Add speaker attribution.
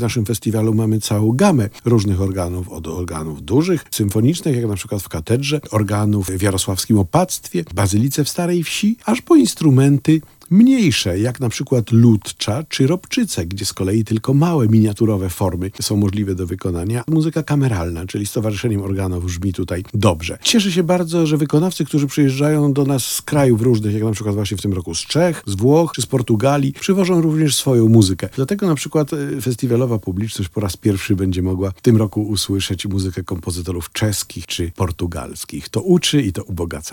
Speaker 1: W naszym festiwalu mamy całą gamę różnych organów, od organów dużych, symfonicznych, jak na przykład w katedrze, organów w Jarosławskim Opactwie, Bazylice w Starej Wsi, aż po instrumenty mniejsze, jak na przykład ludcza czy robczyce, gdzie z kolei tylko małe, miniaturowe formy są możliwe do wykonania. Muzyka kameralna, czyli Stowarzyszeniem Organów brzmi tutaj dobrze. Cieszę się bardzo, że wykonawcy, którzy przyjeżdżają do nas z krajów różnych, jak na przykład właśnie w tym roku z Czech, z Włoch czy z Portugalii, przywożą również swoją muzykę. Dlatego na przykład e, festiwalowa publiczność po raz pierwszy będzie mogła w tym roku usłyszeć muzykę kompozytorów czeskich czy portugalskich. To uczy i to ubogaca.